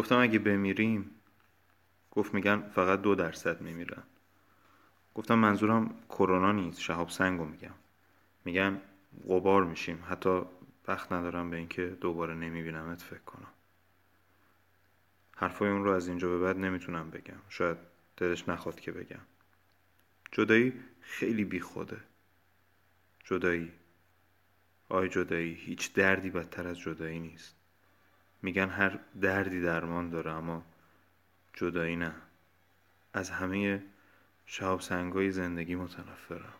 گفتم اگه بمیریم گفت میگن فقط دو درصد میمیرن. گفتم منظورم کرونا نیست شهاب سنگو میگم. میگن غبار میشیم حتی وقت ندارم به اینکه دوباره نمیبینمت فکر کنم. حرفای اون رو از اینجا به بعد نمی‌تونم بگم. شاید دلش نخواد که بگم. جدایی خیلی بی خوده جدایی. آی جدایی هیچ دردی بدتر از جدایی نیست. میگن هر دردی درمان داره اما جدایی نه. از همه شابسنگای زندگی متنفرم.